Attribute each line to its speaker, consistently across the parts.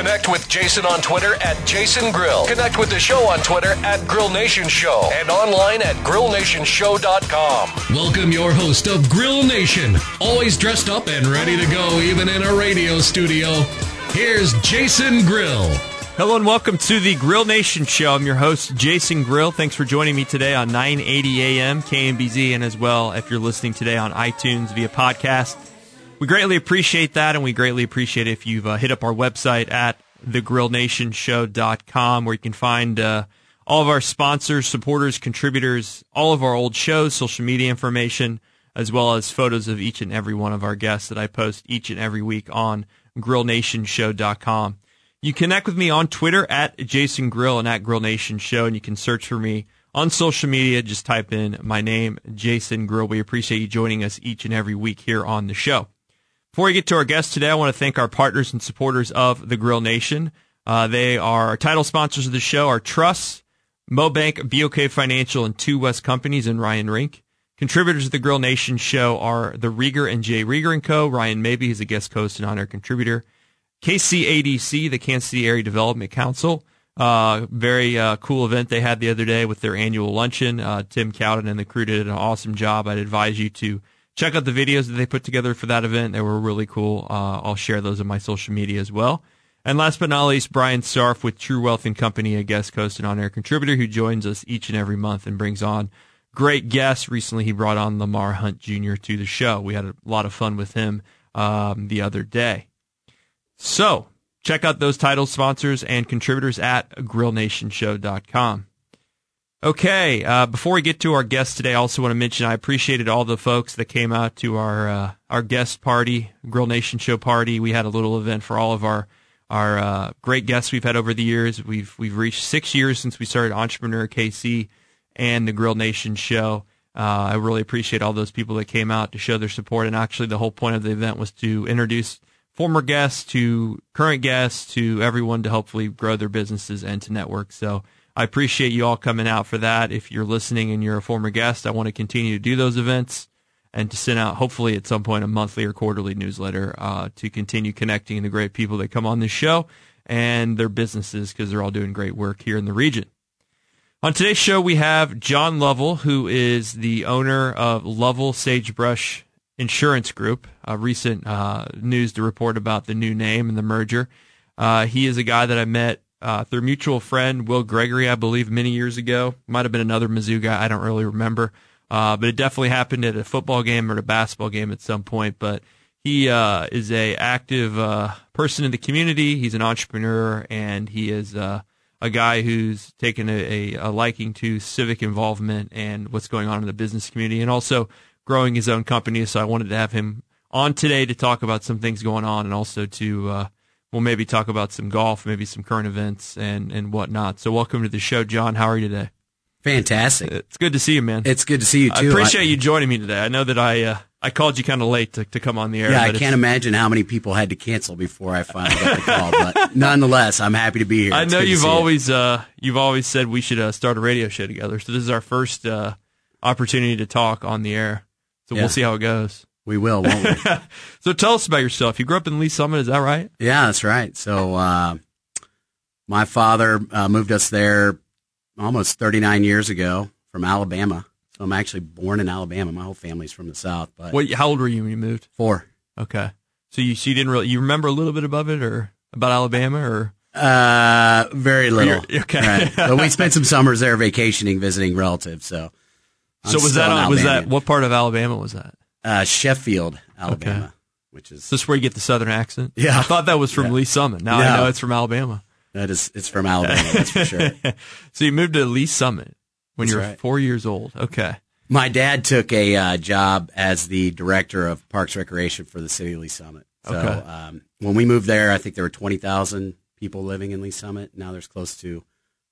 Speaker 1: Connect with Jason on Twitter at Jason Grill. Connect with the show on Twitter at Grill Nation Show and online at grillnationshow.com.
Speaker 2: Welcome your host of Grill Nation, always dressed up and ready to go even in a radio studio. Here's Jason Grill.
Speaker 3: Hello and welcome to the Grill Nation Show. I'm your host, Jason Grill. Thanks for joining me today on 980 AM KMBZ and as well if you're listening today on iTunes via podcast. We greatly appreciate that and we greatly appreciate if you've uh, hit up our website at thegrillnationshow.com where you can find uh, all of our sponsors, supporters, contributors, all of our old shows, social media information, as well as photos of each and every one of our guests that I post each and every week on grillnationshow.com. You connect with me on Twitter at Jason Grill and at Grill Nation Show, and you can search for me on social media. Just type in my name, Jason Grill. We appreciate you joining us each and every week here on the show. Before we get to our guests today, I want to thank our partners and supporters of the Grill Nation. Uh, they are our title sponsors of the show are Truss, Mobank, BOK Financial, and Two West Companies and Ryan Rink. Contributors of the Grill Nation show are the Rieger and Jay Rieger and Co. Ryan Maybe is a guest host and honor contributor. KCADC, the Kansas City Area Development Council. Uh, very uh, cool event they had the other day with their annual luncheon. Uh, Tim Cowden and the crew did an awesome job. I'd advise you to check out the videos that they put together for that event. They were really cool. Uh, I'll share those on my social media as well. And last but not least, Brian Sarf with True Wealth and Company, a guest host and on-air contributor who joins us each and every month and brings on great guests. Recently, he brought on Lamar Hunt Jr. to the show. We had a lot of fun with him um, the other day. So check out those title sponsors and contributors at grillnationshow.com. Okay, uh, before we get to our guest today, I also want to mention I appreciated all the folks that came out to our uh, our guest party, Grill Nation Show party. We had a little event for all of our our uh, great guests we've had over the years. We've we've reached six years since we started Entrepreneur KC and the Grill Nation Show. Uh, I really appreciate all those people that came out to show their support. And actually, the whole point of the event was to introduce former guests to current guests to everyone to hopefully grow their businesses and to network. So I appreciate you all coming out for that. If you're listening and you're a former guest, I want to continue to do those events and to send out hopefully at some point a monthly or quarterly newsletter uh, to continue connecting the great people that come on this show and their businesses because they're all doing great work here in the region. On today's show, we have John Lovell, who is the owner of Lovell Sagebrush Insurance Group. A recent uh, news to report about the new name and the merger. Uh, he is a guy that I met uh, through mutual friend Will Gregory, I believe, many years ago. Might have been another Mizzou guy. I don't really remember. Uh, but it definitely happened at a football game or a basketball game at some point. But he uh, is a active uh, person in the community. He's an entrepreneur, and he is uh, a guy who's taken a, a, a liking to civic involvement and what's going on in the business community, and also growing his own company. So I wanted to have him on today to talk about some things going on, and also to uh, we'll maybe talk about some golf, maybe some current events and and whatnot. So welcome to the show, John. How are you today?
Speaker 4: Fantastic.
Speaker 3: It's good to see you, man.
Speaker 4: It's good to see you
Speaker 3: I
Speaker 4: too.
Speaker 3: appreciate you joining me today. I know that I uh, I called you kind of late to, to come on the air.
Speaker 4: Yeah, I can't imagine how many people had to cancel before I finally got the call. But nonetheless, I'm happy to be here.
Speaker 3: I
Speaker 4: It's
Speaker 3: know you've always uh, you've always said we should uh, start a radio show together. So this is our first uh, opportunity to talk on the air. So
Speaker 4: Yeah.
Speaker 3: we'll see how it goes.
Speaker 4: We will, won't we?
Speaker 3: So tell us about yourself. You grew up in Lee's Summit, is that right?
Speaker 4: yeah, that's right. So, uh, my father uh, moved us there almost 39 years ago from Alabama. So I'm actually born in Alabama. My whole family's from the South, but
Speaker 3: What? How old were you when you moved?
Speaker 4: four.
Speaker 3: Okay. So you so you didn't really you remember a little bit above it or about Alabama or
Speaker 4: Uh, very little.
Speaker 3: You're- okay.
Speaker 4: Right. But we spent some summers there vacationing, visiting relatives. So, I'm
Speaker 3: so was that on, was that what part of Alabama was that?
Speaker 4: Uh, Sheffield, Alabama, which is
Speaker 3: Is this where you get the southern accent?
Speaker 4: Yeah.
Speaker 3: I thought that was from
Speaker 4: Yeah.
Speaker 3: Lee's Summit. Now I
Speaker 4: No.
Speaker 3: know it's from Alabama.
Speaker 4: that is it's from Alabama. That's for sure.
Speaker 3: so you moved to Lee's Summit when
Speaker 4: That's
Speaker 3: you were
Speaker 4: right.
Speaker 3: four years old. Okay.
Speaker 4: My dad took a uh, job as the director of Parks Recreation for the city of Lee's Summit. So
Speaker 3: Okay.
Speaker 4: um, when we moved there, I think there were twenty thousand people living in Lee's Summit. Now there's close to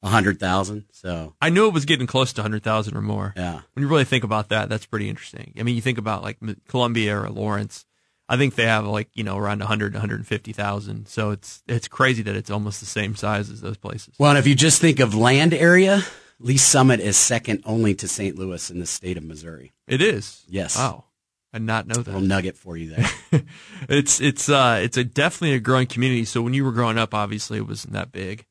Speaker 4: a hundred thousand. So
Speaker 3: I knew it was getting close to 100,000 or more.
Speaker 4: yeah,
Speaker 3: When you really think about that, that's pretty interesting. I mean, you think about like Columbia or Lawrence. I think they have like, you know, around 100 150,000. So it's it's crazy that it's almost the same size as those places.
Speaker 4: Well, and if you just think of land area, Lee's Summit is second only to St. Louis in the state of Missouri.
Speaker 3: It is.
Speaker 4: Yes.
Speaker 3: Wow. I did not know that.
Speaker 4: Little
Speaker 3: that.
Speaker 4: nugget for you there.
Speaker 3: It's it's uh it's a definitely a growing community. So when you were growing up, obviously it wasn't that big.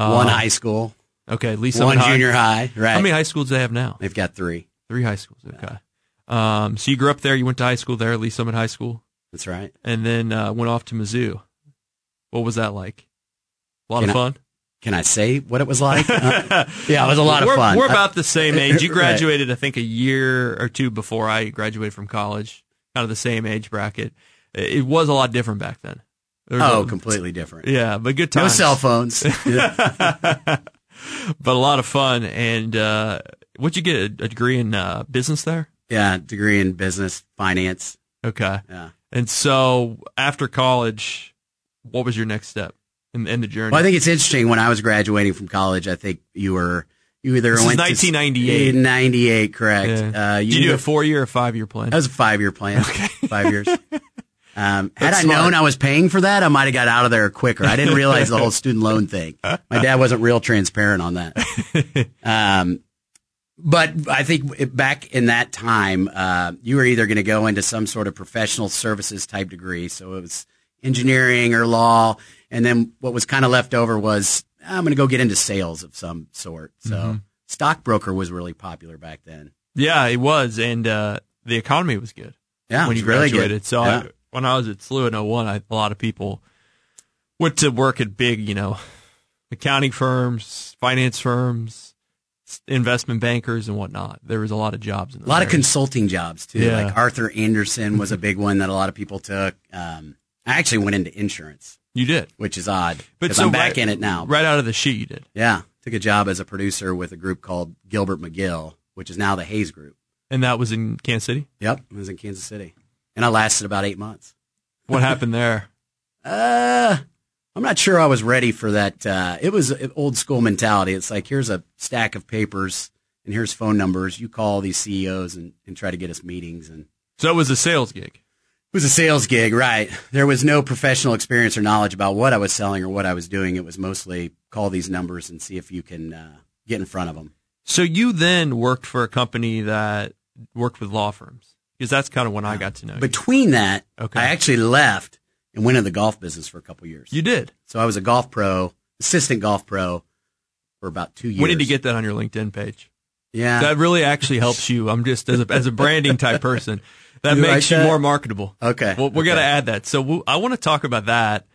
Speaker 3: Uh,
Speaker 4: one high school,
Speaker 3: Okay, at least
Speaker 4: one
Speaker 3: high.
Speaker 4: junior high. Right.
Speaker 3: How many high schools do they have now?
Speaker 4: They've got three.
Speaker 3: Three high schools. Okay. Um, so you grew up there. You went to high school there, at Lee's Summit High School,
Speaker 4: That's right.
Speaker 3: and then uh, went off to Mizzou. What was that like? A lot
Speaker 4: Can
Speaker 3: of
Speaker 4: I-
Speaker 3: fun.
Speaker 4: Can I say what it was like? Uh, yeah, it was a lot of
Speaker 3: we're,
Speaker 4: fun.
Speaker 3: We're about the same age. You
Speaker 4: Right.
Speaker 3: graduated, I think, a year or two before I graduated from college. Kind of the same age bracket. It was a lot different back then. There was
Speaker 4: oh,
Speaker 3: a-
Speaker 4: completely different.
Speaker 3: yeah, but good times.
Speaker 4: No cell phones.
Speaker 3: But a lot of fun. And uh, what'd you get? A, a degree in uh, business there?
Speaker 4: yeah, degree in business, finance.
Speaker 3: Okay.
Speaker 4: Yeah.
Speaker 3: And so after college, what was your next step in, in the journey?
Speaker 4: Well, I think it's interesting. When I was graduating from college, I think you were you either
Speaker 3: This is
Speaker 4: went
Speaker 3: 1998.
Speaker 4: to ninety eight, correct?
Speaker 3: Yeah.
Speaker 4: Uh,
Speaker 3: Did you do a four year or five year plan?
Speaker 4: That was a five year plan. Five years. Um, had I known I was paying for that, I might have got out of there quicker. I didn't realize the whole student loan thing. My dad wasn't real transparent on that. Um, but I think back in that time, uh, you were either going to go into some sort of professional services type degree. So it was engineering or law. And then what was kind of left over was I'm going to go get into sales of some sort. So
Speaker 3: Mm-hmm.
Speaker 4: stockbroker was really popular back then.
Speaker 3: yeah, it was. And uh, the economy was good
Speaker 4: Yeah,
Speaker 3: when
Speaker 4: it
Speaker 3: you
Speaker 4: really good.
Speaker 3: graduated. So
Speaker 4: Yeah.
Speaker 3: When I was at SLU in 01, I, a lot of people went to work at big, you know, accounting firms, finance firms, investment bankers, and whatnot. There was a lot of jobs in
Speaker 4: A lot of consulting jobs too.
Speaker 3: Yeah.
Speaker 4: Like Arthur Andersen was a big one that a lot of people took. Um, I actually went into insurance,
Speaker 3: You did.
Speaker 4: which is odd
Speaker 3: But so
Speaker 4: I'm back
Speaker 3: right-
Speaker 4: in it now.
Speaker 3: Right out of the sheet, you did.
Speaker 4: Yeah, took a job as a producer with a group called Gilbert McGill, which is now the Hayes Group.
Speaker 3: And that was in Kansas City.
Speaker 4: Yep, it was in Kansas City, and I lasted about eight months.
Speaker 3: What happened there?
Speaker 4: Uh, I'm not sure I was ready for that. Uh, it was old school mentality. It's like here's a stack of papers and here's phone numbers. You call these CEOs and, and try to get us meetings and
Speaker 3: So it was a sales gig.
Speaker 4: It was a sales gig, right? There was no professional experience or knowledge about what I was selling or what I was doing. It was mostly call these numbers and see if you can uh, get in front of them.
Speaker 3: So you then worked for a company that worked with law firms because that's kind of when I got to know you.
Speaker 4: Between that,
Speaker 3: Okay.
Speaker 4: I actually left and went into the golf business for a couple years.
Speaker 3: You did.
Speaker 4: so I was a golf pro, assistant golf pro for about two years.
Speaker 3: When did you get that on your LinkedIn page?
Speaker 4: Yeah.
Speaker 3: That really actually helps you. I'm just as a, as a branding type person. That
Speaker 4: You
Speaker 3: makes
Speaker 4: like
Speaker 3: you
Speaker 4: that?
Speaker 3: more marketable.
Speaker 4: Okay.
Speaker 3: Well, we're
Speaker 4: Okay.
Speaker 3: gonna add that. So we I want to talk about that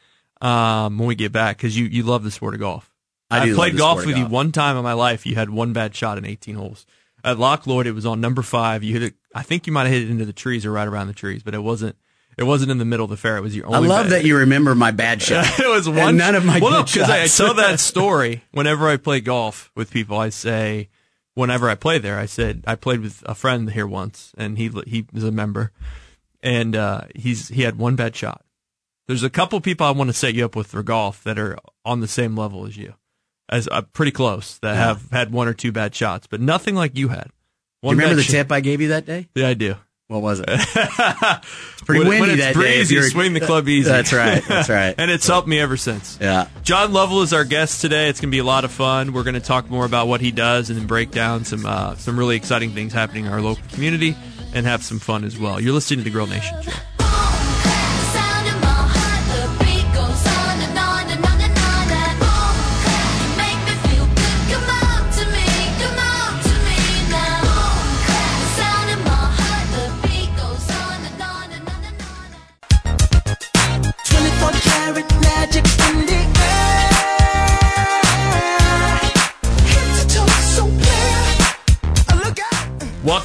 Speaker 3: um, when we get back because you you love the sport of golf.
Speaker 4: I love
Speaker 3: played golf with you one time in my life. You had one bad shot in 18 holes. At Loch Lloyd, it was on number five. You hit it. I think you might have hit it into the trees or right around the trees, but it wasn't. It wasn't in the middle of the fair. It was your
Speaker 4: I love
Speaker 3: bad-
Speaker 4: that you remember my bad shot.
Speaker 3: it was
Speaker 4: And
Speaker 3: one.
Speaker 4: none of my
Speaker 3: well, no,
Speaker 4: good
Speaker 3: because I, I tell that story whenever I play golf with people. I say, whenever I play there, I said I played with a friend here once, and he he was a member, and uh, he's he had one bad shot. There's a couple people I want to set you up with for golf that are on the same level as you, as uh, pretty close that have had one or two bad shots, but nothing like you had.
Speaker 4: Do
Speaker 3: you
Speaker 4: remember the
Speaker 3: shot-
Speaker 4: tip I gave you that day?
Speaker 3: Yeah, I do.
Speaker 4: What was it? It's pretty
Speaker 3: when,
Speaker 4: windy
Speaker 3: when
Speaker 4: that day. if you're-
Speaker 3: swing the club easy.
Speaker 4: That's right. That's right.
Speaker 3: and it's helped me ever since.
Speaker 4: yeah.
Speaker 3: John Lovell is our guest today. It's going to be a lot of fun. We're going to talk more about what he does and then break down some uh, some really exciting things happening in our local community and have some fun as well. You're listening to the Grill Nation Show.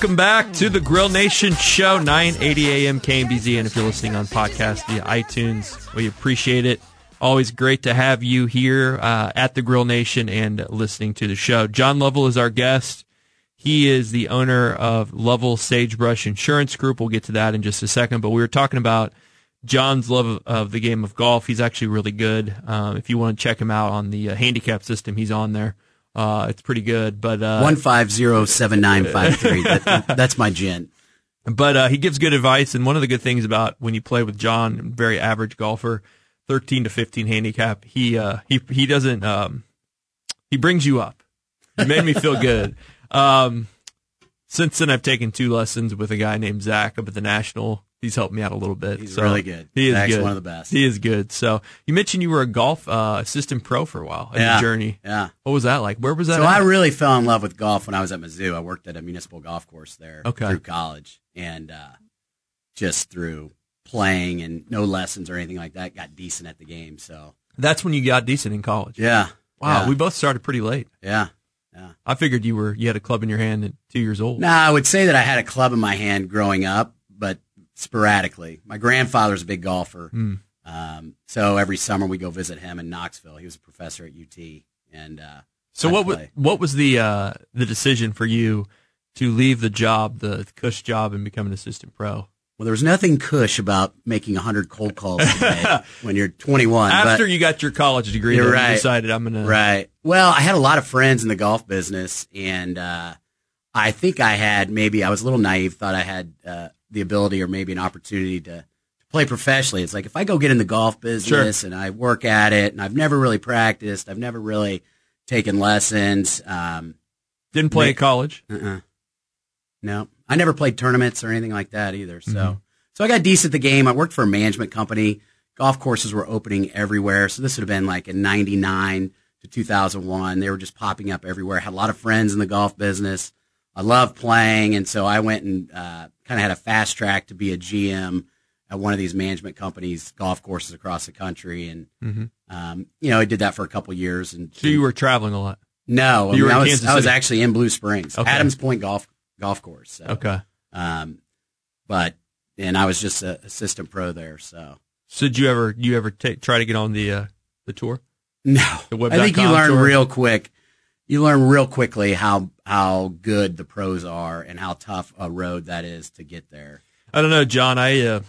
Speaker 3: Welcome back to the Grill Nation Show, 980 AM KMBZ. And if you're listening on podcast via iTunes, we appreciate it. Always great to have you here uh, at the Grill Nation and listening to the show. John Lovell is our guest. He is the owner of Lovell Sagebrush Insurance Group. We'll get to that in just a second. But we were talking about John's love of, the game of golf. He's actually really good. Um, if you want to check him out on the uh, handicap system, he's on there. Uh, it's pretty good. But uh,
Speaker 4: One five zero seven nine five three. That, that's my GHIN.
Speaker 3: but uh, he gives good advice. And one of the good things about when you play with John, very average golfer, thirteen to fifteen handicap, he uh, he he doesn't um, he brings you up. It made me feel good. Um, since then, I've taken two lessons with a guy named Zach up at the National. He's helped me out a little bit.
Speaker 4: He's
Speaker 3: So
Speaker 4: really good.
Speaker 3: He is
Speaker 4: Zach's
Speaker 3: good.
Speaker 4: one of the best.
Speaker 3: He is good. So you mentioned you were a golf uh, assistant pro for a while in
Speaker 4: Yeah.
Speaker 3: your journey.
Speaker 4: Yeah.
Speaker 3: What was that like? Where was that?
Speaker 4: So
Speaker 3: at?
Speaker 4: I really fell in love with golf when I was at Mizzou. I worked at a municipal golf course there
Speaker 3: Okay.
Speaker 4: through college, and uh, just through playing and no lessons or anything like that, got decent at the game. So
Speaker 3: That's when you got decent in college.
Speaker 4: yeah,
Speaker 3: Wow,
Speaker 4: yeah,
Speaker 3: we both started pretty late.
Speaker 4: yeah, yeah.
Speaker 3: I figured you were you had a club in your hand at two years old.
Speaker 4: Now I would say that I had a club in my hand growing up, sporadically. My grandfather's a big golfer,
Speaker 3: Hmm.
Speaker 4: um, so every summer we go visit him in Knoxville. He was a professor at UT, and uh,
Speaker 3: So
Speaker 4: I'd
Speaker 3: what was what was the uh, the decision for you to leave the job, the cush job, and become an assistant pro?
Speaker 4: Well, there was nothing cush about making 100 cold calls a when you're 21.
Speaker 3: After you got your college degree,
Speaker 4: You're right.
Speaker 3: you decided I'm gonna
Speaker 4: right. Well, I had a lot of friends in the golf business, and uh, I think I had maybe I was a little naive, thought I had uh, the ability or maybe an opportunity to, to play professionally. It's like if I go get in the golf business and I work at it, and I've never really practiced, I've never really taken lessons. Um,
Speaker 3: didn't play at college.
Speaker 4: uh-uh. No, I never played tournaments or anything like that either. So,
Speaker 3: Mm-hmm.
Speaker 4: so I got decent at the game. I worked for a management company. Golf courses were opening everywhere. So this would have been like in '99 to 2001. They were just popping up everywhere. I had a lot of friends in the golf business. I loved playing, and so I went and uh, kind of had a fast track to be a GM at one of these management companies, golf courses across the country, and um, you know I did that for a couple years. And
Speaker 3: Mm-hmm. So you were traveling a lot.
Speaker 4: no, I, mean, I was I was actually in Blue Springs,
Speaker 3: Okay.
Speaker 4: Adams Pointe Golf Golf Course. So.
Speaker 3: Okay.
Speaker 4: Um, but and I was just an assistant pro there. So
Speaker 3: So did you ever you ever take, try to get on the uh, the tour?
Speaker 4: no,
Speaker 3: The
Speaker 4: I think you learn
Speaker 3: tour?
Speaker 4: real quick. You learn real quickly how how good the pros are and how tough a road that is to get there.
Speaker 3: I don't know, John. I uh,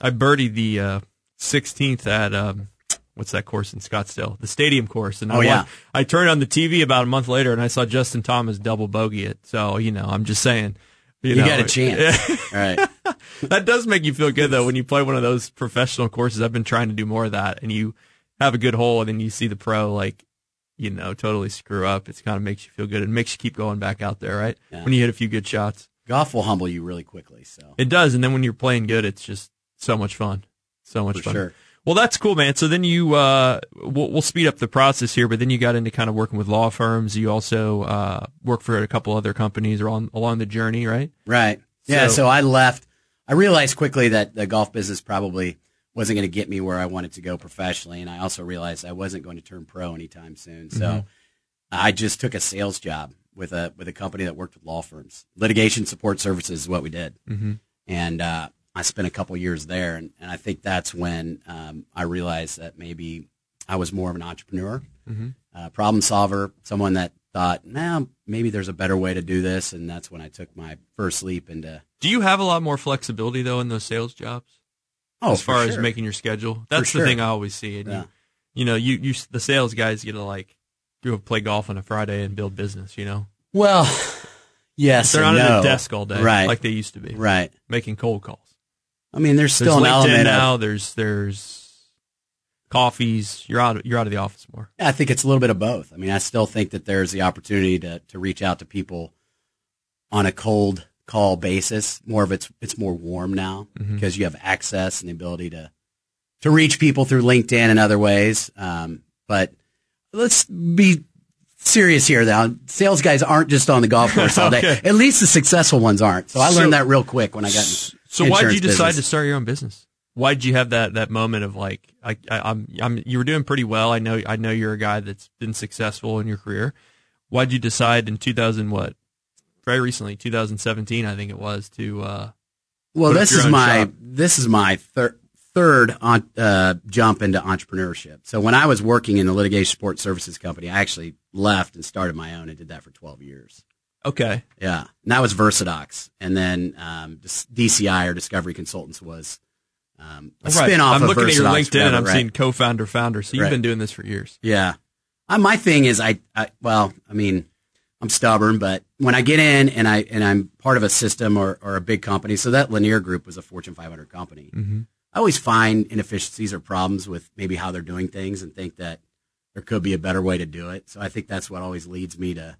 Speaker 3: I birdied the uh, 16th at um, what's that course in Scottsdale, the stadium course, and I
Speaker 4: Oh,
Speaker 3: won.
Speaker 4: yeah.
Speaker 3: I turned on the TV about a month later, and I saw Justin Thomas double bogey it. So you know, I'm just saying, you,
Speaker 4: You
Speaker 3: know,
Speaker 4: got a chance, right?
Speaker 3: that does make you feel good though when you play one of those professional courses. I've been trying to do more of that, and you have a good hole, and then you see the pro like. You know, totally screw up. It kind of makes you feel good. It makes you keep going back out there, right?
Speaker 4: Yeah.
Speaker 3: When you hit a few good shots.
Speaker 4: Golf will humble you really quickly. So
Speaker 3: It does, and then when you're playing good, it's just so much fun. So much
Speaker 4: For
Speaker 3: fun.
Speaker 4: sure.
Speaker 3: Well, that's cool, man. So then you, uh, we'll, we'll speed up the process here, but then you got into kind of working with law firms. You also uh, work for a couple other companies along along the journey, right?
Speaker 4: Right. Yeah.
Speaker 3: So-
Speaker 4: So, I left. I realized quickly that the golf business probably wasn't going to get me where I wanted to go professionally, and I also realized I wasn't going to turn pro anytime soon. So I just took a sales job with a with a company that worked with law firms. Litigation support services is what we did,
Speaker 3: Mm-hmm.
Speaker 4: and uh, I spent a couple years there, and, and I think that's when um, I realized that maybe I was more of an entrepreneur,
Speaker 3: Mhm.
Speaker 4: uh, problem solver, someone that thought, now maybe there's a better way to do this, and that's when I took my first leap into.
Speaker 3: Do you have a lot more flexibility though in those sales jobs
Speaker 4: Oh,
Speaker 3: as far as making your schedule? That's the
Speaker 4: sure.
Speaker 3: thing I always see. And
Speaker 4: Yeah.
Speaker 3: you, you know, you, you the sales guys get to like go play golf on a Friday and build business. You know,
Speaker 4: Well, yes,
Speaker 3: they're not at a desk all day,
Speaker 4: right?
Speaker 3: Like they used to be,
Speaker 4: right.
Speaker 3: making cold calls.
Speaker 4: I mean, there's still
Speaker 3: there's
Speaker 4: an
Speaker 3: LinkedIn
Speaker 4: element
Speaker 3: now.
Speaker 4: of.
Speaker 3: There's there's coffees. You're out. You're out of the office more.
Speaker 4: I think it's a little bit of both. I mean, I still think that there's the opportunity to to reach out to people on a cold call basis. More of it's it's more warm now
Speaker 3: Mm-hmm.
Speaker 4: because you have access and the ability to to reach people through LinkedIn and other ways. Um, but let's be serious here. Now, sales guys aren't just on the golf course all day.
Speaker 3: Okay.
Speaker 4: At least the successful ones aren't. So I learned
Speaker 3: So-
Speaker 4: that real quick when I got. in
Speaker 3: So why did you decide
Speaker 4: business.
Speaker 3: to start your own business? Why did you have that that moment of like I, I I'm I'm you were doing pretty well. I know I know you're a guy that's been successful in your career. Why did you decide in 2000 what? Very recently, 2017, I think it was to. uh
Speaker 4: Well, this is my
Speaker 3: shop.
Speaker 4: this is my thir- third on, uh, jump into entrepreneurship. So when I was working in the litigation support services company, I actually left and started my own and did that for 12 years.
Speaker 3: Okay,
Speaker 4: Yeah, and that was Versadox, and then um, DCI or Discovery Consultants was um, a
Speaker 3: Right.
Speaker 4: spin off
Speaker 3: I'm
Speaker 4: of
Speaker 3: looking at your LinkedIn and I'm
Speaker 4: right?
Speaker 3: seeing co-founder, founder. So you've
Speaker 4: Right.
Speaker 3: been doing this for years.
Speaker 4: Yeah. Uh, my thing is I, I well, I mean, I'm stubborn, but when I get in and I and I'm part of a system or, or a big company, so that Lanier Group was a Fortune 500 company.
Speaker 3: Mm-hmm.
Speaker 4: I always find inefficiencies or problems with maybe how they're doing things and think that there could be a better way to do it. So I think that's what always leads me to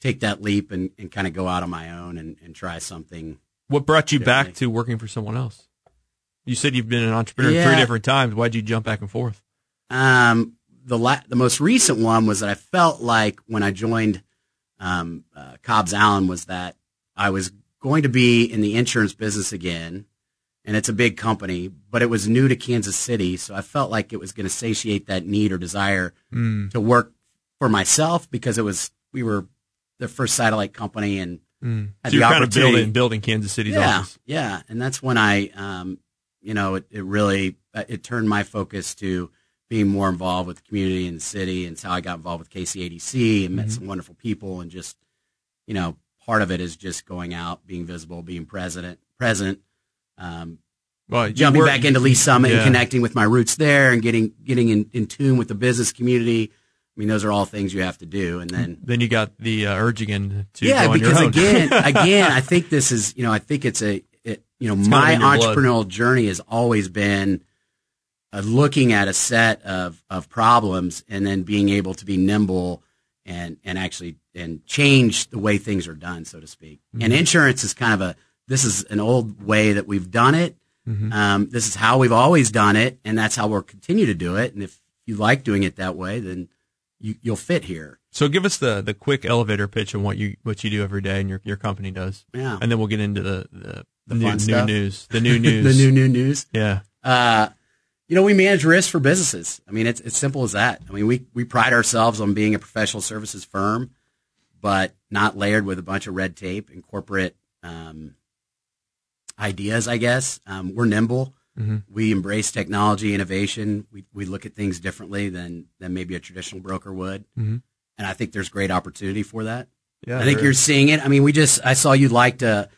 Speaker 4: take that leap and, and kind of go out on my own and, and try something.
Speaker 3: What brought you back to working for someone else? You said you've been an entrepreneur
Speaker 4: Yeah.
Speaker 3: three different times. Why'd you jump back and forth?
Speaker 4: Um, the la- the most recent one was that I felt like when I joined um, uh, Cobbs Allen was that I was going to be in the insurance business again, and it's a big company, but it was new to Kansas City, so I felt like it was going to satiate that need or desire to work for myself because it was we were the first satellite company and
Speaker 3: Mm.
Speaker 4: had
Speaker 3: So you're
Speaker 4: the
Speaker 3: kind of
Speaker 4: opportunity-
Speaker 3: building, building Kansas City's
Speaker 4: yeah,
Speaker 3: office.
Speaker 4: Yeah, and that's when I, um, you know, it, it really uh, it turned my focus to being more involved with the community and the city, and it's how I got involved with KCADC and met some wonderful people, and just, you know, part of it is just going out, being visible, being present, present, um,
Speaker 3: Well,
Speaker 4: jumping
Speaker 3: work-
Speaker 4: back into Lee's Summit
Speaker 3: Yeah.
Speaker 4: and connecting with my roots there, and getting getting in, in tune with the business community. I mean, those are all things you have to do, and then
Speaker 3: Then you got the uh, urge again to
Speaker 4: yeah, because again, again, I think this is you know I think it's a it, you know
Speaker 3: It's
Speaker 4: my
Speaker 3: your blood.
Speaker 4: entrepreneurial journey has always been uh, looking at a set of of problems and then being able to be nimble and and actually and change the way things are done, so to speak.
Speaker 3: Mm-hmm.
Speaker 4: And insurance is kind of a this is an old way that we've done it.
Speaker 3: Mm-hmm.
Speaker 4: Um, this is how we've always done it, and that's how we'll continue to do it. And if you like doing it that way, then you, you'll fit here.
Speaker 3: So give us the, the quick elevator pitch on what you what you do every day and your your company does,
Speaker 4: Yeah.
Speaker 3: and then we'll get into the the,
Speaker 4: The
Speaker 3: new,
Speaker 4: fun
Speaker 3: new news, the new news,
Speaker 4: the new new news.
Speaker 3: yeah.
Speaker 4: Uh, you know, we manage risk for businesses. I mean, it's it's simple as that. I mean, we we pride ourselves on being a professional services firm, but not layered with a bunch of red tape and corporate um, ideas. I guess um, we're nimble.
Speaker 3: Mhm.
Speaker 4: We embrace technology innovation. We we look at things differently than than maybe a traditional broker would,
Speaker 3: Mhm.
Speaker 4: and I think there's great opportunity for that.
Speaker 3: Yeah,
Speaker 4: I think you're
Speaker 3: is.
Speaker 4: seeing it. I mean, we just I saw you liked a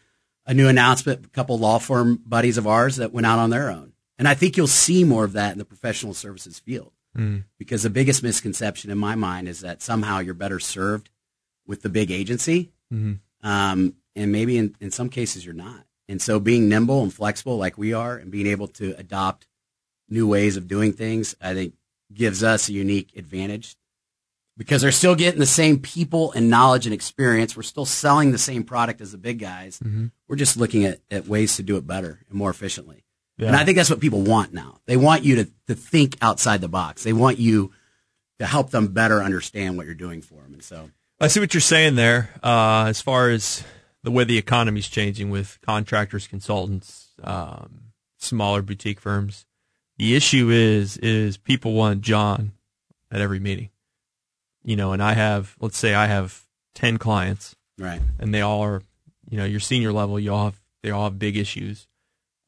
Speaker 4: a new announcement. A couple law firm buddies of ours that went out on their own, and I think you'll see more of that in the professional services field.
Speaker 3: Mm.
Speaker 4: Because the biggest misconception in my mind is that somehow you're better served with the big agency,
Speaker 3: Mhm.
Speaker 4: um, and maybe in, in some cases you're not. And so, being nimble and flexible like we are, and being able to adopt new ways of doing things, I think gives us a unique advantage because they're still getting the same people and knowledge and experience. We're still selling the same product as the big guys.
Speaker 3: Mhm.
Speaker 4: We're just looking at, at ways to do it better and more efficiently.
Speaker 3: Yeah.
Speaker 4: And I think that's what people want now. They want you to, to think outside the box. They want you to help them better understand what you're doing for them. And so,
Speaker 3: I see what you're saying there. Uh, as far as the way the economy's changing with contractors, consultants, um, smaller boutique firms, the issue is is people want John at every meeting. You know, and I have, let's say, I have ten clients,
Speaker 4: right.
Speaker 3: and they all are, you know, your senior level. You all have they all have big issues.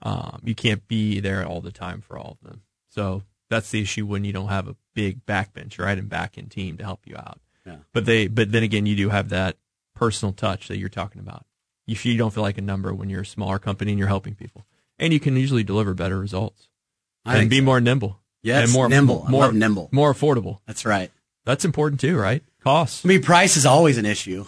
Speaker 3: Um, you can't be there all the time for all of them. So that's the issue when you don't have a big backbench, right, and back end team to help you out.
Speaker 4: Yeah.
Speaker 3: But they, but then again, you do have that personal touch that you're talking about. If you don't feel like a number when you're a smaller company and you're helping people, and you can usually deliver better results
Speaker 4: I
Speaker 3: and be
Speaker 4: so.
Speaker 3: more nimble.
Speaker 4: Yes,
Speaker 3: and more
Speaker 4: nimble.
Speaker 3: More
Speaker 4: nimble.
Speaker 3: more affordable.
Speaker 4: That's right.
Speaker 3: That's important too, right? Costs.
Speaker 4: I mean, price is always an issue.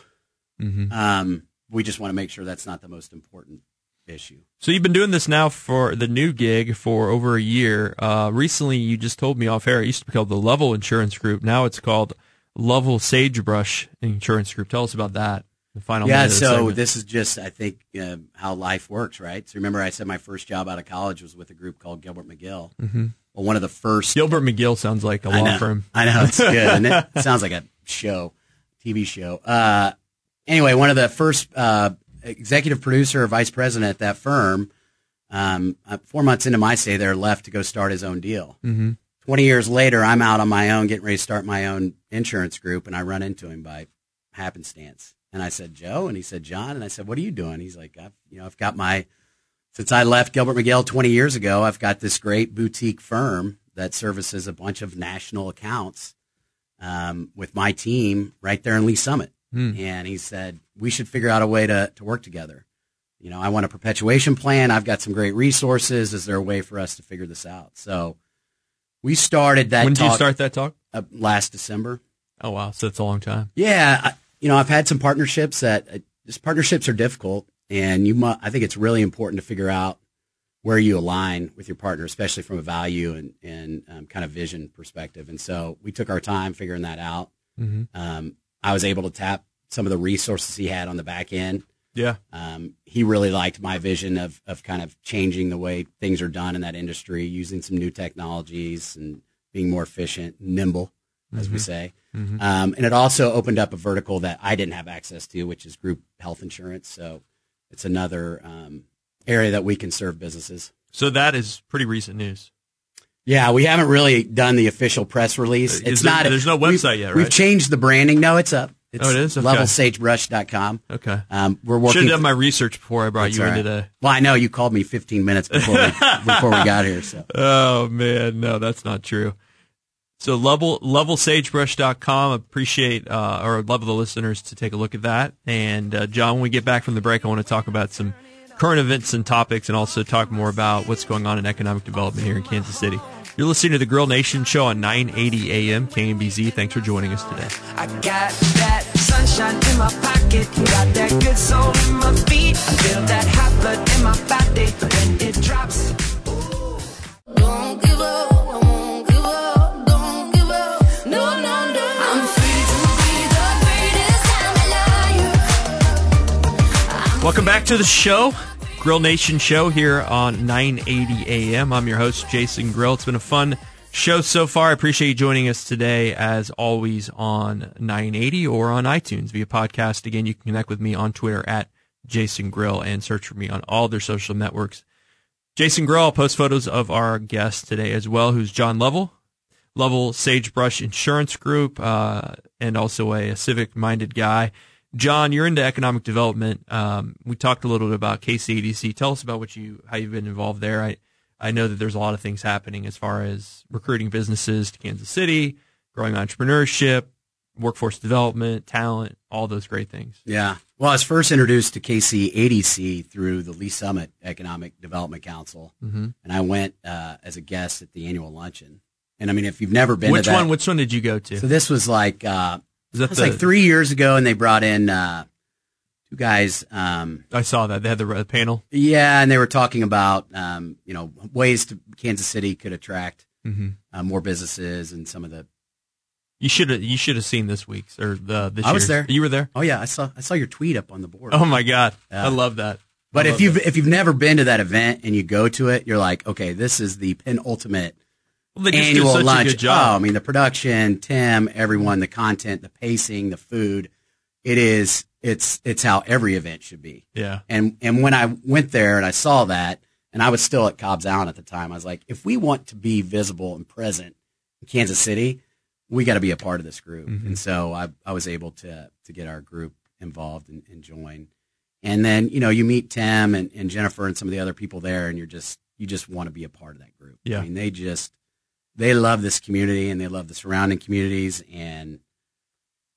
Speaker 3: hmm
Speaker 4: Um, we just want to make sure that's not the most important issue.
Speaker 3: So you've been doing this now for the new gig for over a year. Uh, recently, you just told me off air. It used to be called the Lovell Insurance Group. Now it's called Lovell Sagebrush Insurance Group. Tell us about that. The final.
Speaker 4: yeah,
Speaker 3: minute of the
Speaker 4: so
Speaker 3: segment.
Speaker 4: this is just, I think, uh, how life works, right? So remember, I said my first job out of college was with a group called Gilbert McGill. Mm-hmm. Well, one of the first
Speaker 3: Gilbert McGill sounds like a
Speaker 4: I
Speaker 3: law
Speaker 4: know.
Speaker 3: firm.
Speaker 4: I know it's good. and it? it sounds like a show, TV show. Uh, anyway, one of the first uh, executive producer or vice president at that firm, um, uh, four months into my stay there, left to go start his own deal.
Speaker 3: Mm-hmm.
Speaker 4: Twenty years later, I'm out on my own, getting ready to start my own insurance group, and I run into him by happenstance. And I said, Joe, and he said, John, and I said, what are you doing? He's like, I've, you know, I've got my since I left Gilbert McGill 20 years ago, I've got this great boutique firm that services a bunch of national accounts um, with my team right there in Lee's Summit.
Speaker 3: Hmm.
Speaker 4: And he said, we should figure out a way to, to work together. you know, I want a perpetuation plan. I've got some great resources. Is there a way for us to figure this out? So we started that
Speaker 3: when did you start that talk?
Speaker 4: uh, last December.
Speaker 3: Oh wow, so that's a long time.
Speaker 4: Yeah, I, you know, I've had some partnerships that uh, just partnerships are difficult, and you. Mu- I think it's really important to figure out where you align with your partner, especially from a value and and um, kind of vision perspective. And so we took our time figuring that out.
Speaker 3: Mm-hmm.
Speaker 4: Um, I was able to tap some of the resources he had on the back end.
Speaker 3: Yeah,
Speaker 4: Um, he really liked my vision of of kind of changing the way things are done in that industry, using some new technologies and being more efficient, nimble, as we say. Um, and it also opened up a vertical that I didn't have access to, which is group health insurance. So it's another um, area that we can serve businesses.
Speaker 3: so that is pretty recent news.
Speaker 4: Yeah, we haven't really done the official press release. It's
Speaker 3: there-
Speaker 4: not.
Speaker 3: there's no
Speaker 4: we've-
Speaker 3: website yet, right?
Speaker 4: We've changed the branding. No, it's up. It's
Speaker 3: Oh, it is? Okay.
Speaker 4: lovellsagebrush.com.
Speaker 3: Okay,
Speaker 4: Um, we're
Speaker 3: should have done my research before I brought
Speaker 4: That's
Speaker 3: you
Speaker 4: all
Speaker 3: in today.
Speaker 4: Well, I know you called me 15 minutes before we, before we got here. So
Speaker 3: Oh man, no, that's not true. So level lovellsagebrush.com. Appreciate uh, or love the listeners to take a look at that. And uh, John, when we get back from the break, I want to talk about some current events and topics, and also talk more about what's going on in economic development here in Kansas City. You're listening to the Grill Nation Show on 980 AM KMBZ. Thanks for joining us today.
Speaker 5: I got that sunshine in my pocket, got that good soul in my feet. I feel that hot blood in my body when it drops.
Speaker 6: Don't give up, I won't give up, don't give up. No, no, no. I'm free to be the greatest I'm a.
Speaker 3: Welcome back to the show, Grill Nation Show here on 980 AM. I'm your host, Jason Grill. It's been a fun show so far. I appreciate you joining us today, as always, on 980 or on iTunes via podcast. Again, you can connect with me on Twitter at Jason Grill and search for me on all their social networks. Jason Grill, I'll post photos of our guest today as well, who's John Lovell, Lovell Sagebrush Insurance Group, uh, and also a, civic minded guy. John, you're into economic development. Um, we talked a little bit about KCADC. Tell us about what you how you've been involved there. I I know that there's a lot of things happening as far as recruiting businesses to Kansas City, growing entrepreneurship, workforce development, talent, all those great things.
Speaker 4: yeah. Well, I was first introduced to KCADC through the Lee's Summit Economic Development Council,
Speaker 3: Mhm.
Speaker 4: and I went uh, as a guest at the annual luncheon. And I mean, if you've never been
Speaker 3: Which
Speaker 4: to that,
Speaker 3: one? Which one did you go to?
Speaker 4: so this was like uh,
Speaker 3: Is that
Speaker 4: it was
Speaker 3: the,
Speaker 4: like three years ago, and they brought in uh, two guys. Um,
Speaker 3: I saw that they had the uh, panel.
Speaker 4: Yeah, and they were talking about um, you know ways to Kansas City could attract
Speaker 3: hmm
Speaker 4: uh, more businesses and some of the.
Speaker 3: You should have you should have seen this week's or the this
Speaker 4: I was there.
Speaker 3: You were there.
Speaker 4: Oh yeah, I saw I saw your tweet up on the board.
Speaker 3: Oh my god,
Speaker 4: Yeah.
Speaker 3: I love that.
Speaker 4: but
Speaker 3: I
Speaker 4: if you've
Speaker 3: that.
Speaker 4: if you've never been to that event and you go to it, you're like, okay, this is the penultimate
Speaker 3: Well,
Speaker 4: annual lunch.
Speaker 3: a good job.
Speaker 4: Oh, I mean the production, Tim, everyone, the content, the pacing, the food. It is it's it's how every event should be.
Speaker 3: yeah,
Speaker 4: And and when I went there and I saw that, and I was still at Cobbs Allen at the time, I was like, if we want to be visible and present in Kansas City, we got to be a part of this group.
Speaker 3: Mhm.
Speaker 4: And so I I was able to to get our group involved and, and join. And then you know you meet Tim and, and Jennifer and some of the other people there, and you're just you just want to be a part of that group.
Speaker 3: Yeah.
Speaker 4: I mean they just they love this community and they love the surrounding communities, and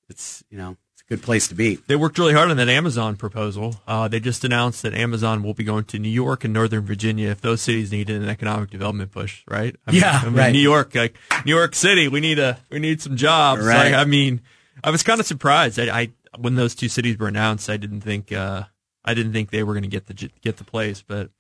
Speaker 4: it's you know it's a good place to be.
Speaker 3: they worked really hard on that Amazon proposal. Uh, they just announced that Amazon will be going to New York and Northern Virginia if those cities needed an economic development push. Right? I
Speaker 4: Yeah,
Speaker 3: I mean,
Speaker 4: right.
Speaker 3: New York, like New York City, we need a we need some jobs.
Speaker 4: Right.
Speaker 3: Like, I mean, I was kind of surprised. I, I when those two cities were announced, I didn't think uh, I didn't think they were going to get the get the place, but.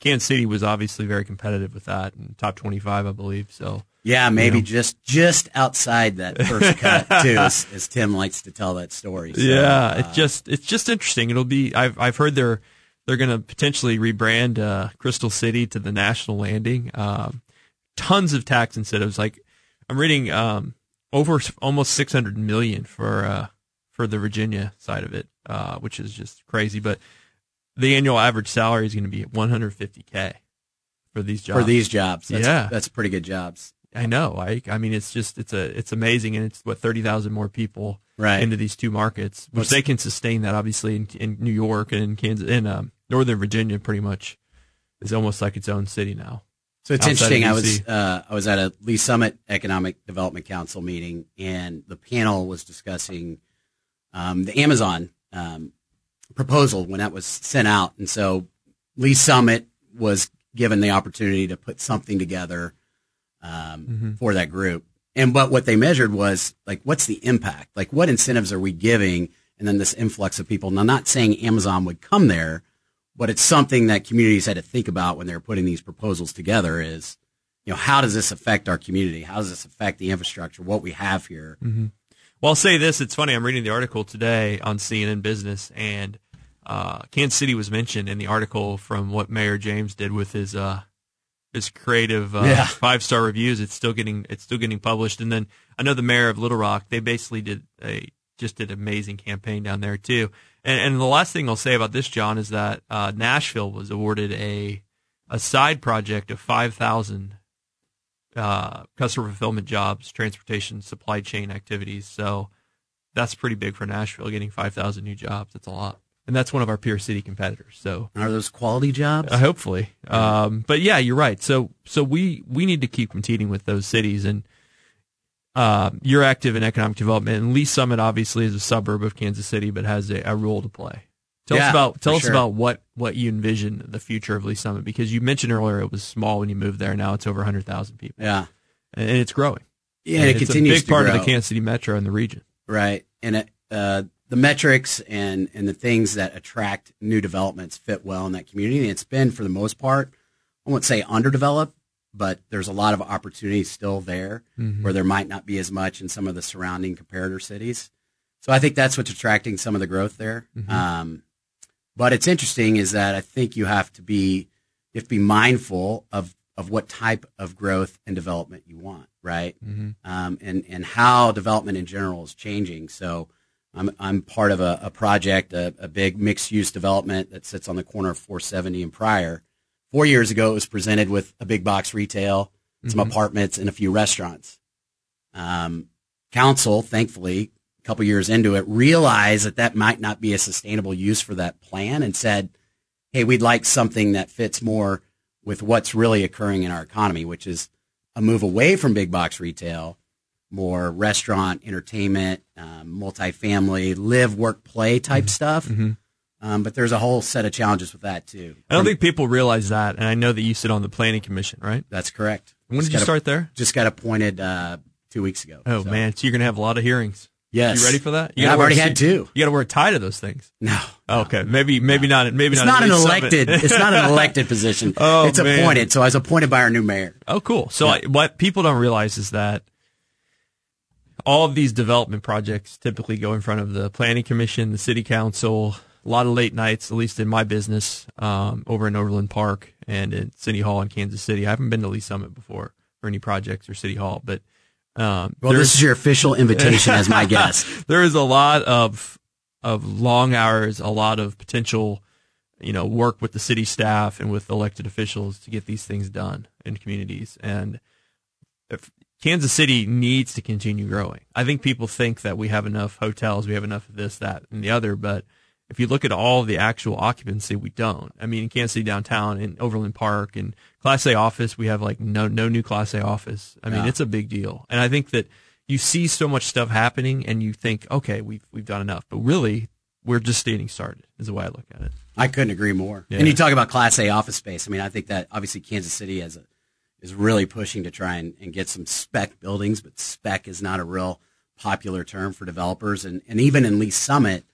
Speaker 3: Kansas City was obviously very competitive with that, and top twenty-five, I believe. So,
Speaker 4: Yeah, maybe
Speaker 3: know.
Speaker 4: just just outside that first cut too, as, as Tim likes to tell that story. So,
Speaker 3: yeah,
Speaker 4: uh,
Speaker 3: it's just it's just interesting. It'll be I've I've heard they're they're going to potentially rebrand uh, Crystal City to the National Landing. Um, tons of tax incentives. Like I'm reading um, over almost 600 million for uh, for the Virginia side of it, uh, which is just crazy. But the annual average salary is going to be 150k for these jobs.
Speaker 4: for these jobs. That's,
Speaker 3: Yeah.
Speaker 4: that's pretty good jobs.
Speaker 3: I know. I I mean, it's just it's a it's amazing, and it's what 30,000 more people
Speaker 4: Right.
Speaker 3: into these two markets, which they can sustain that obviously in, in New York and in Kansas, in um, Northern Virginia, pretty much is almost like its own city now.
Speaker 4: So it's interesting. I was uh, I was at a Lee's Summit Economic Development Council meeting, and the panel was discussing um, the Amazon um, proposal when that was sent out, and so Lee's Summit was given the opportunity to put something together um, for that group. And but what they measured was like, what's the impact? Like, what incentives are we giving? And then this influx of people. Now, not saying Amazon would come there, but it's something that communities had to think about when they were putting these proposals together. Is you know, how does this affect our community? How does this affect the infrastructure? What we have here?
Speaker 3: Well, I'll say this. It's funny. I'm reading the article today on CNN Business, and uh, Kansas City was mentioned in the article from what Mayor James did with his uh, his creative uh,
Speaker 4: Yeah.
Speaker 3: five star reviews. It's still getting it's still getting published. And then I know the mayor of Little Rock. They basically did a just did an amazing campaign down there too. And, and the last thing I'll say about this, John, is that uh, Nashville was awarded a a side project of five thousand uh, customer fulfillment jobs, transportation, supply chain activities. So that's pretty big for Nashville, getting 5,000 new jobs. That's a lot. And that's one of our peer city competitors. So
Speaker 4: Are those quality jobs?
Speaker 3: uh, hopefully. Um, but yeah, you're right. So, so we, we need to keep competing with those cities and, uh, you're active in economic development and Lee's Summit obviously is a suburb of Kansas City, but has a, a role to play. Tell us about, tell us
Speaker 4: sure.
Speaker 3: about what, what you envision the future of Lee's Summit because you mentioned earlier it was small when you moved there. Now it's over 100,000 people
Speaker 4: yeah,
Speaker 3: and it's growing.
Speaker 4: yeah. And it
Speaker 3: it's
Speaker 4: continues
Speaker 3: a big
Speaker 4: to
Speaker 3: part of the Kansas City Metro and the region.
Speaker 4: right? And it, uh, the metrics and and the things that attract new developments fit well in that community. And it's been for the most part, I won't say underdeveloped, but there's a lot of opportunity still there where there might not be as much in some of the surrounding comparator cities. So I think that's what's attracting some of the growth there. Um, but it's interesting is that I think you have to be you have to be mindful of of what type of growth and development you want, right? Um, and and how development in general is changing. So I'm I'm part of a, a project, a, a big mixed use development that sits on the corner of 470 and Pryor. Four years ago, it was presented with a big box retail, some apartments, and a few restaurants. Um, council, thankfully, a couple years into it, realized that that might not be a sustainable use for that plan and said, hey, we'd like something that fits more with what's really occurring in our economy, which is a move away from big box retail, more restaurant, entertainment, um, multifamily, live, work, play type stuff. Um, but there's a whole set of challenges with that too.
Speaker 3: I don't think people realize that, and I know that you sit on the planning commission, right?
Speaker 4: That's correct.
Speaker 3: When
Speaker 4: Just
Speaker 3: did you start there?
Speaker 4: Just got appointed uh, two weeks ago.
Speaker 3: Oh
Speaker 4: So,
Speaker 3: man, so you're gonna have a lot of hearings.
Speaker 4: yes.
Speaker 3: You ready for that? You
Speaker 4: Yeah, I've already had two.
Speaker 3: You got to wear a tie to those things.
Speaker 4: No,
Speaker 3: Okay, maybe maybe not. Maybe
Speaker 4: it's
Speaker 3: not.
Speaker 4: not an elected. it's not an elected position.
Speaker 3: Oh,
Speaker 4: it's
Speaker 3: man.
Speaker 4: appointed. So I was appointed by our new mayor.
Speaker 3: Oh, cool. So I, what people don't realize is that all of these development projects typically go in front of the planning commission, the city council. A lot of late nights, at least in my business, um, over in Overland Park and in City Hall in Kansas City. I haven't been to Lee's Summit before for any projects or City Hall, but um,
Speaker 4: Well, this is your official invitation as my guest.
Speaker 3: there is a lot of of long hours, a lot of potential, you know, work with the city staff and with elected officials to get these things done in communities. And if Kansas City needs to continue growing. I think people think that we have enough hotels, we have enough of this, that, and the other, but if you look at all the actual occupancy, we don't. I mean, in Kansas City downtown, in Overland Park, and Class A office, we have like no no new Class A office. I mean,
Speaker 4: Yeah.
Speaker 3: it's a big deal, and I think that you see so much stuff happening, and you think, okay, we've we've done enough, but really, we're just getting started. Is the way I look at it.
Speaker 4: I couldn't agree more.
Speaker 3: Yeah.
Speaker 4: And you talk about Class A office space. I mean, I think that obviously Kansas City has a, is really pushing to try and, and get some spec buildings, but spec is not a real popular term for developers. And, and even in Lee's Summit,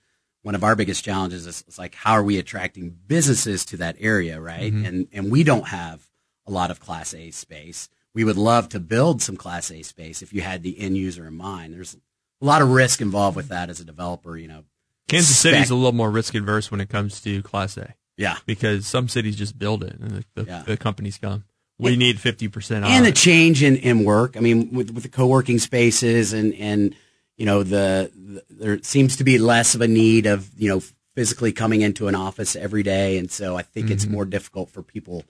Speaker 4: one of our biggest challenges is, is like, how are we attracting businesses to that area, right? Mm-hmm. And, and we don't have a lot of Class A space. We would love to build some Class A space if you had the end user in mind. There's a lot of risk involved with that as a developer, you know.
Speaker 3: Kansas
Speaker 4: Spec.
Speaker 3: City's a little more risk adverse when it comes to Class A
Speaker 4: Yeah.
Speaker 3: because some cities just build it, and the, the,
Speaker 4: Yeah.
Speaker 3: the companies come. We need fifty percent off.
Speaker 4: and the change in, in work. I mean, with, with the co-working spaces and, and, you know, the, the, there seems to be less of a need of, you know, physically coming into an office every day. And so I think it's more difficult for people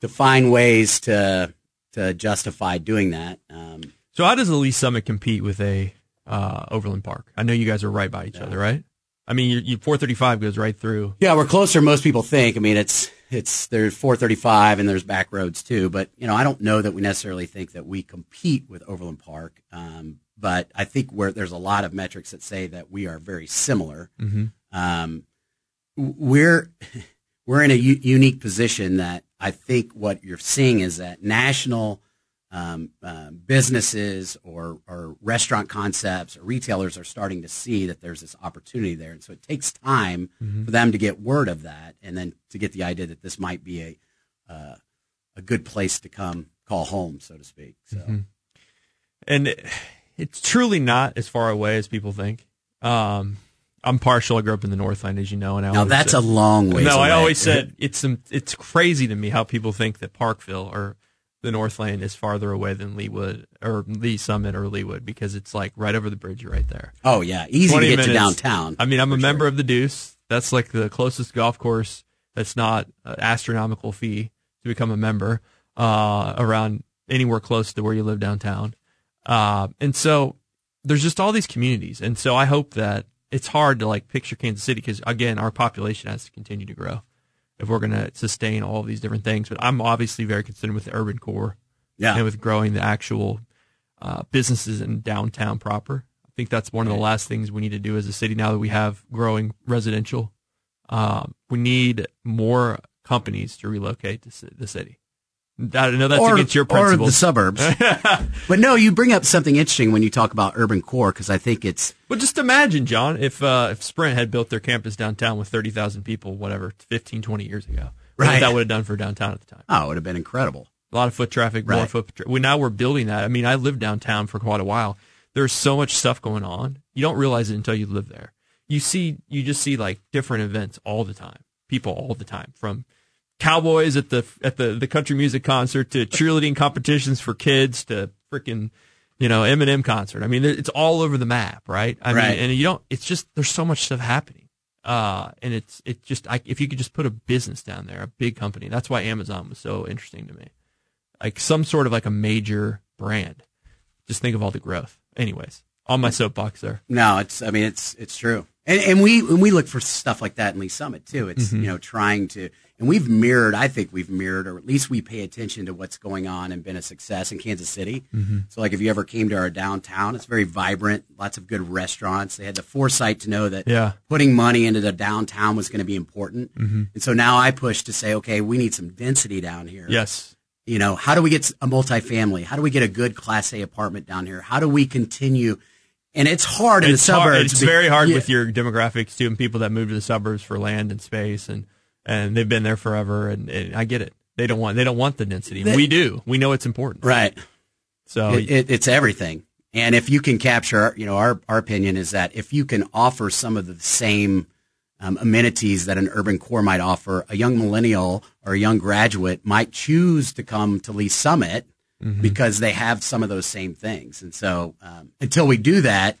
Speaker 4: to find ways to, to justify doing that. Um,
Speaker 3: So how does the Lee's Summit compete with a uh, Overland Park? I know you guys are right by each other, right? I mean, you, you 435 goes right through.
Speaker 4: yeah, we're closer than most people think. I mean, it's, it's, there's 435 and there's back roads too. But, you know, I don't know that we necessarily think that we compete with Overland Park. Um, but I think where there's a lot of metrics that say that we are very similar. Um, we're we're in a u- unique position that I think what you're seeing is that national um, uh, businesses or, or restaurant concepts or retailers are starting to see that there's this opportunity there, and so it takes time for them to get word of that, and then to get the idea that this might be a uh, a good place to come call home, so to speak. So
Speaker 3: and it- it's truly not as far away as people think. Um, I'm partial. I grew up in the Northland, as you know, and I
Speaker 4: now that's
Speaker 3: said-
Speaker 4: a long way.
Speaker 3: No, I always said it's it's crazy to me how people think that Parkville or the Northland is farther away than Leawood or Lee's Summit or Leawood because it's like right over the bridge right there.
Speaker 4: Oh yeah, easy to
Speaker 3: 20
Speaker 4: get to downtown.
Speaker 3: I mean, I'm a
Speaker 4: for
Speaker 3: member of the Deuce. That's like the closest golf course that's not an astronomical fee to become a member uh, around anywhere close to where you live downtown. Uh, and so there's just all these communities. And so I hope that it's hard to like picture Kansas City because, again, our population has to continue to grow if we're going to sustain all of these different things. But I'm obviously very concerned with the urban core
Speaker 4: Yeah.
Speaker 3: and with growing the actual uh, businesses in downtown proper. I think that's one of the last things we need to do as a city now that we have growing residential. Um, we need more companies to relocate to the city. I know that's
Speaker 4: or,
Speaker 3: against your
Speaker 4: or
Speaker 3: principles.
Speaker 4: the suburbs. but no, you bring up something interesting when you talk about urban core because I think it's
Speaker 3: Well, just imagine, John, if uh, if Sprint had built their campus downtown with 30,000 people, whatever, 15, 20 years ago. What
Speaker 4: Right.
Speaker 3: that would have done for downtown at the time.
Speaker 4: oh, it would have been incredible.
Speaker 3: A lot of foot traffic, more foot traffic. We, now we're building that. I mean, I lived downtown for quite a while. There's so much stuff going on. You don't realize it until you live there. You see, you just see like different events all the time. People all the time from cowboys at the at the the country music concert to cheerleading competitions for kids to freaking you know Eminem concert. I mean, it's all over the map, right? I
Speaker 4: Right.
Speaker 3: mean, and you don't. It's just there's so much stuff happening, uh, and it's it just I, if you could just put a business down there, a big company. That's why Amazon was so interesting to me, like some sort of like a major brand. Just think of all the growth. Anyways, on my soapbox there.
Speaker 4: No, it's I mean it's it's true. And and we and we look for stuff like that in Lee's Summit too. It's
Speaker 3: Mm-hmm.
Speaker 4: you know trying to and we've mirrored. I think we've mirrored, or at least we pay attention to what's going on and been a success in Kansas City.
Speaker 3: Mm-hmm.
Speaker 4: So like if you ever came to our downtown, it's very vibrant. Lots of good restaurants. They had the foresight to know that
Speaker 3: Yeah.
Speaker 4: putting money into the downtown was going to be important.
Speaker 3: Mm-hmm.
Speaker 4: And so now I push to say, okay, we need some density down here
Speaker 3: Yes.
Speaker 4: you know, how do we get a multifamily? How do we get a good Class A apartment down here? How do we continue? And it's hard in
Speaker 3: it's
Speaker 4: the
Speaker 3: hard-
Speaker 4: suburbs.
Speaker 3: it's
Speaker 4: be-
Speaker 3: very hard
Speaker 4: Yeah.
Speaker 3: with your demographics too, and people that move to the suburbs for land and space, and and they've been there forever, and, and I get it. They don't want they don't want the density.
Speaker 4: They-
Speaker 3: we do. We know it's important.
Speaker 4: right.
Speaker 3: So
Speaker 4: It, it, it's everything. And if you can capture, you know, our, our opinion is that if you can offer some of the same um, amenities that an urban core might offer, a young millennial or a young graduate might choose to come to Lee's Summit because they have some of those same things. And so um, until we do that,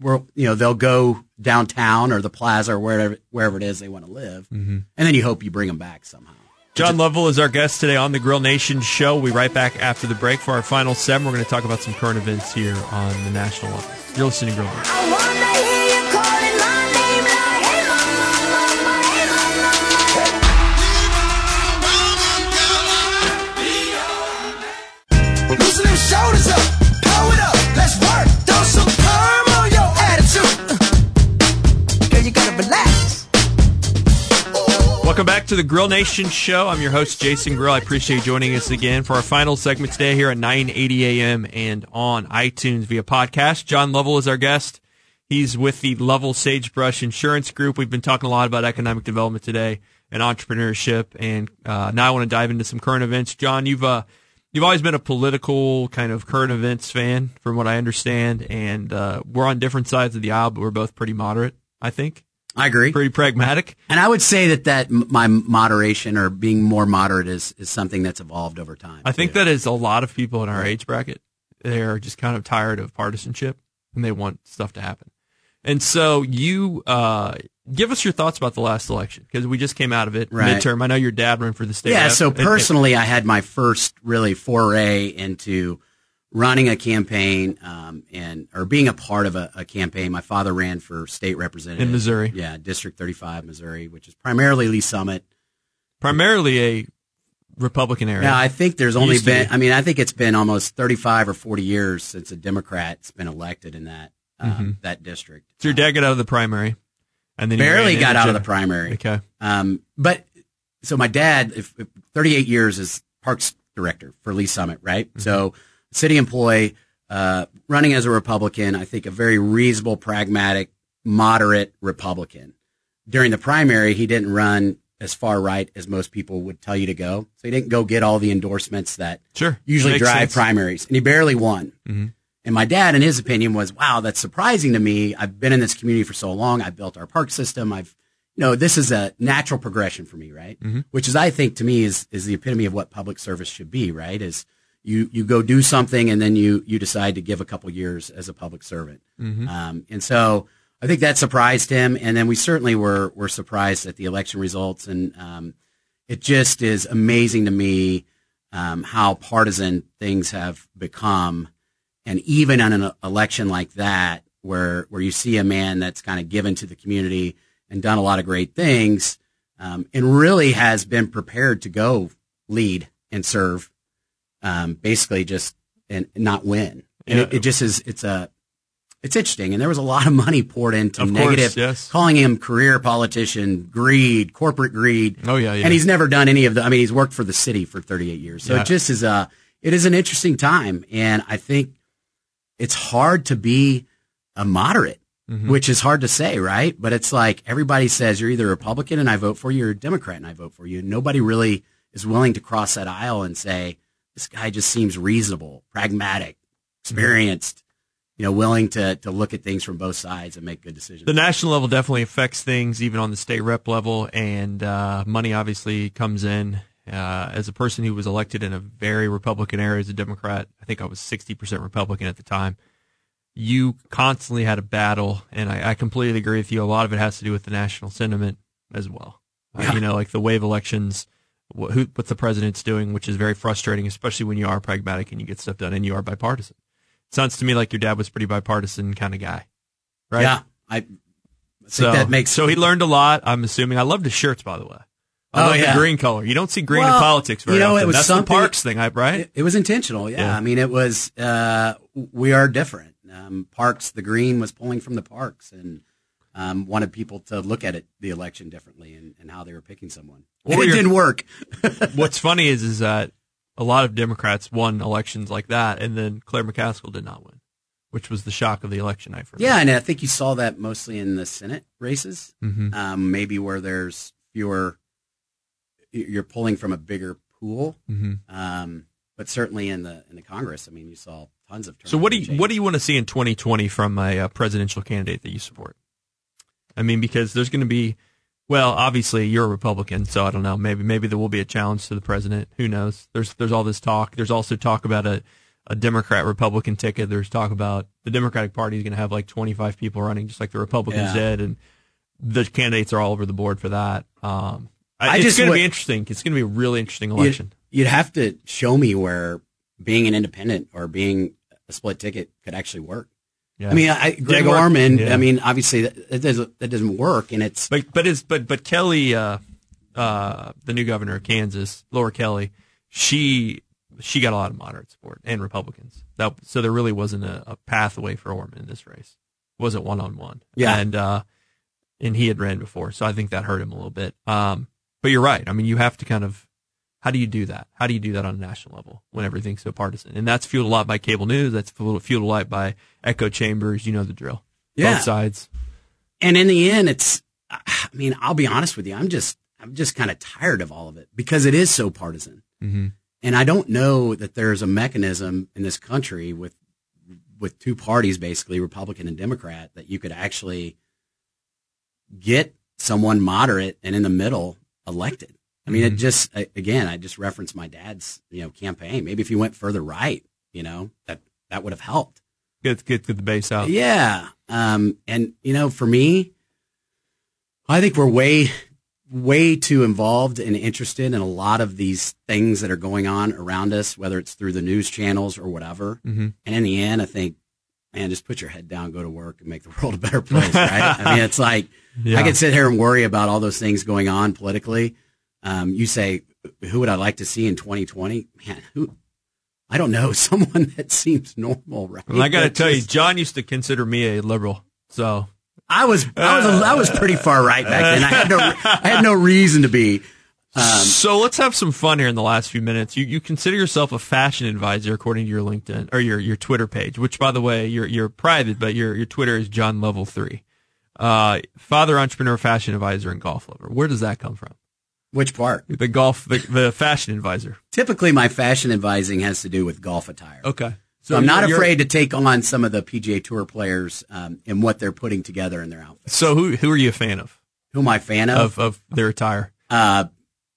Speaker 4: we're, you know, they'll go downtown or the plaza or wherever, wherever it is they want to live. And then you hope you bring them back somehow.
Speaker 3: John Lovell is our guest today on the Grill Nation show. We right back after the break for our final seven. We're going to talk about some current events here on the national level. You're listening to Grill Nation. To the Grill Nation show. I'm your host, Jason Grill. I appreciate you joining us again for our final segment today here at 9.80 a.m. and on iTunes via podcast. John Lovell is our guest. He's with the Lovell Sagebrush Insurance Group. We've been talking a lot about economic development today and entrepreneurship, and uh, now I want to dive into some current events. John, you've uh, you've always been a political kind of current events fan, from what I understand, and uh, we're on different sides of the aisle, but we're both pretty moderate. I think
Speaker 4: I agree.
Speaker 3: pretty pragmatic.
Speaker 4: And I would say that that my moderation or being more moderate is, is something that's evolved over time.
Speaker 3: I think
Speaker 4: too.
Speaker 3: that is a lot of people in our age bracket. They're just kind of tired of partisanship and they want stuff to happen. And so you uh, give us your thoughts about the last election because we just came out of it
Speaker 4: Right.
Speaker 3: midterm. I know your dad ran for the state.
Speaker 4: Yeah,
Speaker 3: rep.
Speaker 4: so
Speaker 3: And- and-
Speaker 4: personally, I had my first really foray into running a campaign um, and or being a part of a, a campaign. My father ran for state representative
Speaker 3: In Missouri.
Speaker 4: Yeah, District 35, Missouri, which is primarily Lee's Summit.
Speaker 3: primarily a Republican area.
Speaker 4: Now, I think there's only been,
Speaker 3: be.
Speaker 4: I mean, I think it's been almost 35 or 40 years since a Democrat's been elected in that um, that district.
Speaker 3: so your dad got out of the primary. And then
Speaker 4: barely got out of the primary.
Speaker 3: Okay.
Speaker 4: Um, but so my dad, if, if 38 years as parks director for Lee's Summit, right?
Speaker 3: Mm-hmm.
Speaker 4: So city employee, uh, running as a Republican, I think a very reasonable, pragmatic, moderate Republican. During the primary, he didn't run as far right as most people would tell you to go. So he didn't go get all the endorsements that
Speaker 3: Sure.
Speaker 4: usually
Speaker 3: Makes
Speaker 4: drive
Speaker 3: sense.
Speaker 4: primaries, and he barely won.
Speaker 3: Mhm.
Speaker 4: And my dad, in his opinion, was, "Wow, that's surprising to me. I've been in this community for so long. I've built our park system. I've, you know, this is a natural progression for me, right? Which is, I think, to me, is is the epitome of what public service should be, right? Is you you go do something and then you you decide to give a couple years as a public servant. Um, and so I think that surprised him. And then we certainly were were surprised at the election results. And um, it just is amazing to me um, how partisan things have become. And even on an election like that, where where you see a man that's kind of given to the community and done a lot of great things, um, and really has been prepared to go lead and serve, um, basically just and not win. And it,
Speaker 3: Yeah.
Speaker 4: it just is. It's a it's interesting, and there was a lot of money poured into
Speaker 3: Of course,
Speaker 4: negative,
Speaker 3: yes.
Speaker 4: calling him career politician, greed, corporate greed.
Speaker 3: Oh, yeah, yeah.
Speaker 4: And he's never done any of the. I mean, he's worked for the city for 38 years, so
Speaker 3: Yeah.
Speaker 4: it just is a. It is an interesting time, and I think it's hard to be a moderate,
Speaker 3: Mm-hmm.
Speaker 4: which is hard to say, right? But it's like everybody says you're either Republican and I vote for you, or Democrat and I vote for you. Nobody really is willing to cross that aisle and say this guy just seems reasonable, pragmatic, experienced. You know, willing to to look at things from both sides and make good decisions.
Speaker 3: The national level definitely affects things, even on the state rep level, and uh, money obviously comes in. Uh, as a person who was elected in a very Republican area as a Democrat, I think I was 60% Republican at the time. You constantly had a battle, and I, I completely agree with you. A lot of it has to do with the national sentiment as well. Uh,
Speaker 4: Yeah.
Speaker 3: you know, like the wave elections, what, who, what the president's doing, which is very frustrating, especially when you are pragmatic and you get stuff done and you are bipartisan. Sounds to me like your dad was pretty bipartisan kind of guy, right?
Speaker 4: Yeah, I,
Speaker 3: So
Speaker 4: that makes
Speaker 3: so he learned a lot. I'm assuming. I love his shirts, by the way. I
Speaker 4: Oh,
Speaker 3: love
Speaker 4: yeah.
Speaker 3: the green color. You don't see green in politics very
Speaker 4: you know, it
Speaker 3: often.
Speaker 4: was
Speaker 3: That's the Parks thing, right?
Speaker 4: It, it was intentional. Yeah.
Speaker 3: Yeah.
Speaker 4: I mean, it was, uh, we are different. Um, parks, the green was pulling from the parks and, um, wanted people to look at it, the election differently and, and how they were picking someone. It
Speaker 3: you're-
Speaker 4: didn't work.
Speaker 3: What's funny is is that a lot of Democrats won elections like that, and then Claire McCaskill did not win, which was the shock of the election night for me.
Speaker 4: Yeah. And I think you saw that mostly in the Senate races,
Speaker 3: Mhm.
Speaker 4: um, maybe where there's fewer, you're pulling from a bigger pool.
Speaker 3: Mhm.
Speaker 4: Um, but certainly in the, in the Congress, I mean, you saw tons of
Speaker 3: So what do you
Speaker 4: and
Speaker 3: what do you want to see in 2020 from a uh, presidential candidate that you support? I mean, because there's going to be, well, obviously you're a Republican, so I don't know. Maybe maybe there will be a challenge to the president. Who knows? There's there's all this talk. There's also talk about a a Democrat Republican ticket. There's talk about the Democratic Party is going to have like 25 people running, just like the Republicans
Speaker 4: Yeah.
Speaker 3: did, and the candidates are all over the board for that. Um,
Speaker 4: I
Speaker 3: it's going to be interesting. It's going to be a really interesting election.
Speaker 4: You'd, you'd have to show me where being an independent or being a split ticket could actually work.
Speaker 3: Yeah.
Speaker 4: I mean, I, Greg. Orman.
Speaker 3: Yeah.
Speaker 4: I mean, obviously that, doesn't that doesn't work, and it's
Speaker 3: But but is but but Kelly, uh, uh, the new governor of Kansas, Laura Kelly, she she got a lot of moderate support and Republicans. That so there really wasn't a, a pathway for Orman in this race. It wasn't one on one.
Speaker 4: Yeah.
Speaker 3: and uh, and he had ran before, so I think that hurt him a little bit. Um, but you're right. I mean, you have to kind of how do you do that? How do you do that on a national level when everything's so partisan? And that's fueled a lot by cable news. That's fueled fueled a lot by echo chambers. You know the drill.
Speaker 4: Yeah.
Speaker 3: Both sides.
Speaker 4: and in the end, it's. I mean, I'll be honest with you. I'm just I'm just kind of tired of all of it because it is so partisan,
Speaker 3: Mm-hmm.
Speaker 4: and I don't know that there's a mechanism in this country with with two parties, basically Republican and Democrat, that you could actually get someone moderate and in the middle elected. I mean, it just again, I just referenced my dad's you know campaign. Maybe if he went further right, you know that that would have helped.
Speaker 3: Get get get the base out.
Speaker 4: Yeah. Um, and you know, for me, I think we're way, way too involved and interested in a lot of these things that are going on around us, whether it's through the news channels or whatever.
Speaker 3: Mhm.
Speaker 4: And in the end, I think, man, just put your head down, go to work, and make the world a better place, right? I mean, it's like
Speaker 3: Yeah.
Speaker 4: I could sit here and worry about all those things going on politically. Um, you say, who would I like to see in 2020? Man, who? I don't know. Someone that seems normal, right?
Speaker 3: And I got to tell you, John used to consider me a liberal. So
Speaker 4: I was I was I was pretty far right back then. I had no I had no reason to be.
Speaker 3: so let's have some fun here in the last few minutes. You you consider yourself a fashion advisor according to your LinkedIn or your your Twitter page, which by the way you're you're private, but your your Twitter is John Lovell Three. Uh, father, entrepreneur, fashion advisor, and golf lover. Where does that come from?
Speaker 4: Which part?
Speaker 3: The golf, the, the fashion advisor.
Speaker 4: Typically, my fashion advising has to do with golf attire.
Speaker 3: Okay.
Speaker 4: So I'm not afraid to take on some of the PGA Tour players um, in what they're putting together in their outfits.
Speaker 3: So who who are you a fan of
Speaker 4: Who am I a fan of?
Speaker 3: of of their attire?
Speaker 4: Uh,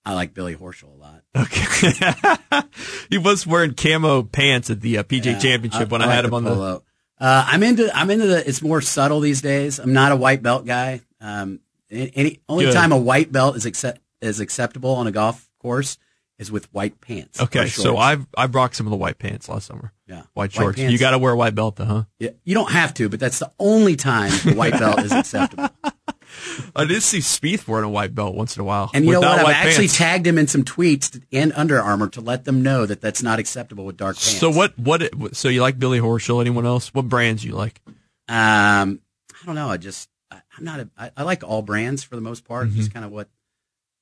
Speaker 4: I like Billy Horschel a lot.
Speaker 3: Okay. he was wearing camo pants at the uh, PGA Championship when I,
Speaker 4: like
Speaker 3: had him
Speaker 4: the
Speaker 3: on the.
Speaker 4: polo. Uh, I'm into I'm into the. It's more subtle these days. I'm not a white belt guy. Um, any only
Speaker 3: Good.
Speaker 4: time a white belt is accept is acceptable on a golf course is with white pants.
Speaker 3: Okay, so. I've I rocked some of the white pants last summer.
Speaker 4: yeah
Speaker 3: White
Speaker 4: White
Speaker 3: shorts.
Speaker 4: pants.
Speaker 3: you got to wear a white belt though, huh?
Speaker 4: Yeah, you don't have to, but that's the only time the white belt is acceptable.
Speaker 3: I did see Spieth wearing a white belt once in a while.
Speaker 4: And you know what? I've actually
Speaker 3: pants.
Speaker 4: tagged him in some tweets to- and Under Armour to let them know that that's not acceptable with dark pants.
Speaker 3: So what? What? So you like Billy Horschel? Anyone else? What brands you like?
Speaker 4: Um, I don't know. I just I, I'm not. A, I, I like all brands for the most part.
Speaker 3: Mm-hmm.
Speaker 4: Just kind of what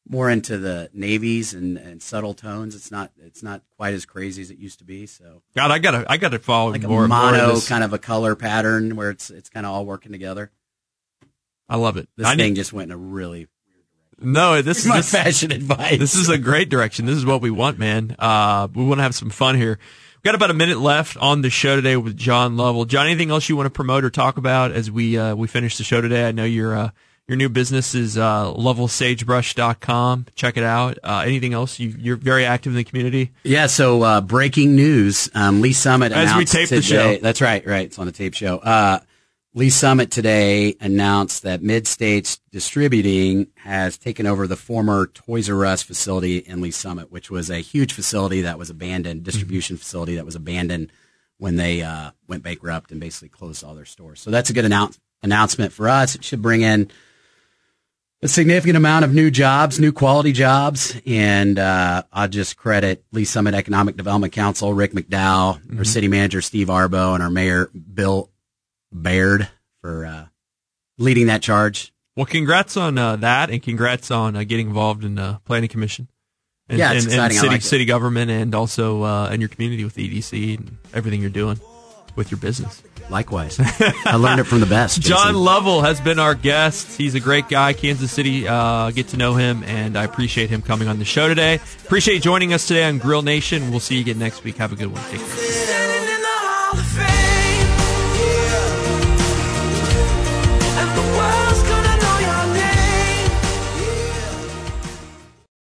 Speaker 4: more into the navies and, and subtle tones. It's not. It's not quite as crazy as it used to be. So
Speaker 3: God, I gotta I gotta follow
Speaker 4: like
Speaker 3: more.
Speaker 4: a
Speaker 3: more of
Speaker 4: mono
Speaker 3: this.
Speaker 4: kind of a color pattern where it's it's kind of all working together.
Speaker 3: I love it.
Speaker 4: This
Speaker 3: I
Speaker 4: thing
Speaker 3: need,
Speaker 4: just went in a really
Speaker 3: no, this is
Speaker 4: my
Speaker 3: this,
Speaker 4: fashion advice.
Speaker 3: this is a great direction. This is what we want, man. Uh, we want to have some fun here. We've got about a minute left on the show today with John Lovell. John, anything else you want to promote or talk about as we uh, we finish the show today? I know your uh, your new business is uh, lovellsagebrush.com. Check it out. Uh, anything else? You, you're very active in the community.
Speaker 4: Yeah, so uh, breaking news. Um, Lee's Summit
Speaker 3: As we
Speaker 4: announced
Speaker 3: tape the
Speaker 4: today.
Speaker 3: show.
Speaker 4: That's right, right. It's on the tape show. Uh, Lee's Summit today announced that Mid States Distributing has taken over the former Toys R Us facility in Lee's Summit, which was a huge facility that was abandoned, distribution facility that was abandoned when they uh, went bankrupt and basically closed all their stores. So that's a good announce- announcement for us. It should bring in a significant amount of new jobs, new quality jobs, and uh, I'll just credit Lee's Summit Economic Development Council, Rick McDowell, our city manager Steve Arbo, and our mayor Bill Baird for uh, leading that charge.
Speaker 3: Well, congrats on uh, that, and congrats on uh, getting involved in uh, planning commission. And,
Speaker 4: Yeah, it's
Speaker 3: and,
Speaker 4: exciting.
Speaker 3: And city
Speaker 4: like it.
Speaker 3: city government, and also uh, in your community with the EDC and everything you're doing with your business.
Speaker 4: Likewise, I learned it from the best.
Speaker 3: John Lovell has been our guest. He's a great guy. Kansas City, uh, get to know him, and I appreciate him coming on the show today. Appreciate joining us today on Grill Nation. We'll see you again next week. Have a good one. Take care.